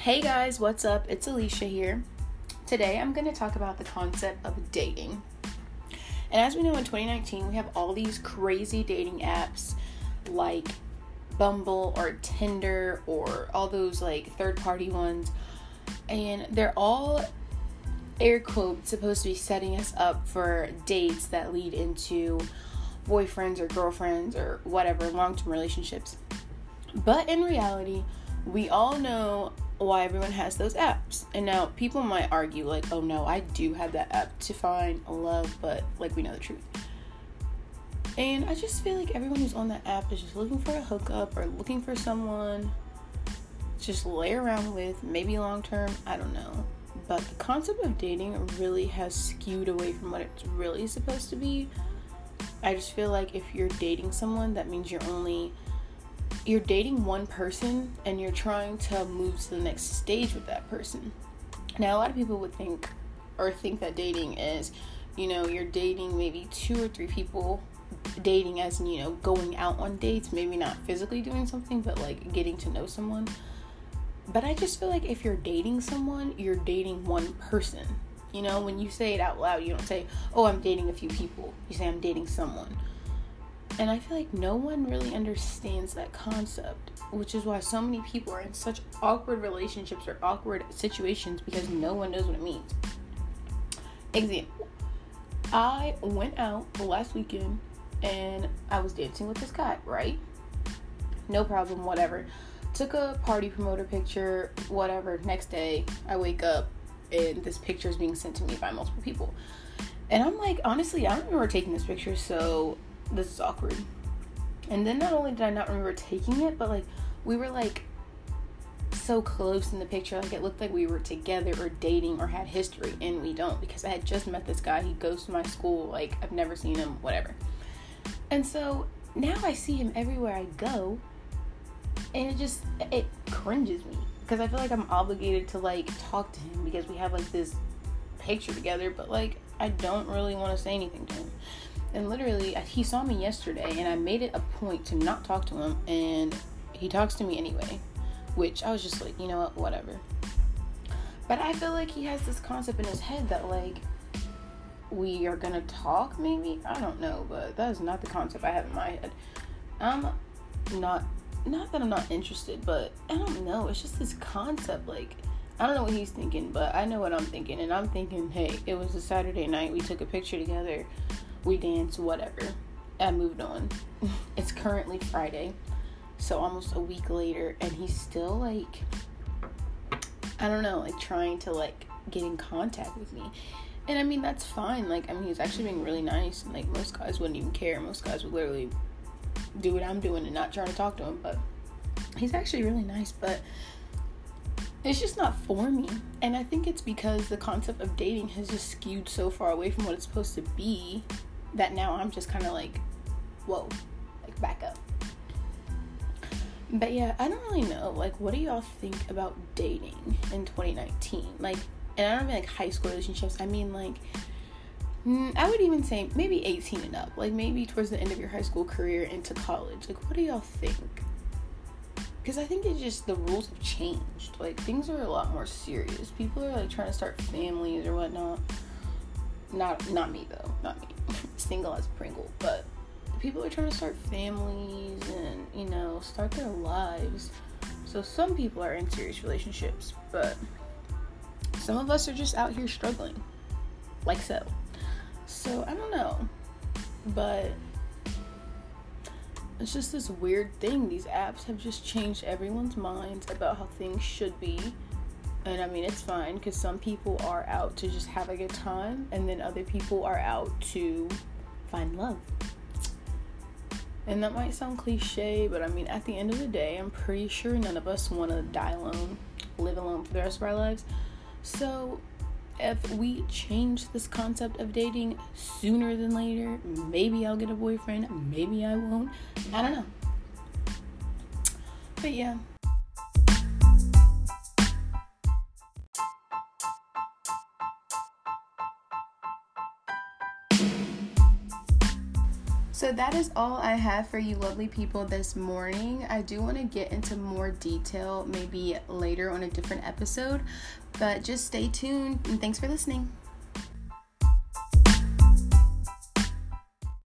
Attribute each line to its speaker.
Speaker 1: Hey guys, what's up? It's Alicia here. Today I'm going to talk about the concept of dating. And as we know in 2019, we have all these crazy dating apps like Bumble or Tinder or all those like third party ones. And they're all air quotes supposed to be setting us up for dates that lead into boyfriends or girlfriends or whatever, long term relationships. But in reality, we all know why everyone has those apps. And now people might argue, like, oh no, I do have that app to find love, but like we know the truth. And I just feel like everyone who's on that app is just looking for a hookup or looking for someone to just lay around with, maybe long term, I don't know. But the concept of dating really has skewed away from what it's really supposed to be. I just feel like if you're dating someone, that means you're only you're dating one person and you're trying to move to the next stage with that person. Now, a lot of people would think or think that dating is, you know, you're dating maybe two or three people, dating as in, you know, going out on dates, maybe not physically doing something, but like getting to know someone. But I just feel like if you're dating someone, you're dating one person. You know, when you say it out loud, you don't say, oh, I'm dating a few people. You say, I'm dating someone. And I feel like no one really understands that concept, which is why so many people are in such awkward relationships or awkward situations because no one knows what it means. Example I went out last weekend and I was dancing with this guy, right? No problem, whatever. Took a party promoter picture, whatever. Next day, I wake up and this picture is being sent to me by multiple people. And I'm like, honestly, I don't remember taking this picture, so this is awkward. And then not only did I not remember taking it, but like we were like so close in the picture, like it looked like we were together or dating or had history, and we don't because I had just met this guy. He goes to my school, like I've never seen him, whatever. And so now I see him everywhere I go, and it just it cringes me because I feel like I'm obligated to like talk to him because we have like this picture together, but like I don't really want to say anything to him. And literally, he saw me yesterday, and I made it a point to not talk to him, and he talks to me anyway, which I was just like, you know what, whatever. But I feel like he has this concept in his head that, like, we are gonna talk, maybe? I don't know, but that is not the concept I have in my head. I'm not, not that I'm not interested, but I don't know. It's just this concept, like, I don't know what he's thinking, but I know what I'm thinking. And I'm thinking, hey, it was a Saturday night. We took a picture together we danced, whatever. I moved on. it's currently Friday, so almost a week later, and he's still like, I don't know, like trying to like get in contact with me. And I mean, that's fine. Like, I mean, he's actually being really nice, and like most guys wouldn't even care. Most guys would literally do what I'm doing and not try to talk to him, but he's actually really nice, but it's just not for me. And I think it's because the concept of dating has just skewed so far away from what it's supposed to be that now I'm just kind of like, whoa, like back up. But yeah, I don't really know. Like, what do y'all think about dating in 2019? Like, and I don't mean like high school relationships. I mean like, mm, I would even say maybe 18 and up. Like maybe towards the end of your high school career into college. Like, what do y'all think? Because I think it's just the rules have changed. Like things are a lot more serious. People are like trying to start families or whatnot. Not not me though. Not me. single as Pringle, but people are trying to start families and you know start their lives. So some people are in serious relationships, but some of us are just out here struggling, like so. So I don't know, but it's just this weird thing. These apps have just changed everyone's minds about how things should be. And I mean, it's fine because some people are out to just have a good time, and then other people are out to find love. And that might sound cliche, but I mean, at the end of the day, I'm pretty sure none of us want to die alone, live alone for the rest of our lives. So, if we change this concept of dating sooner than later, maybe I'll get a boyfriend, maybe I won't. I don't know. But yeah. So that is all I have for you lovely people this morning. I do want to get into more detail maybe later on a different episode, but just stay tuned and thanks for listening.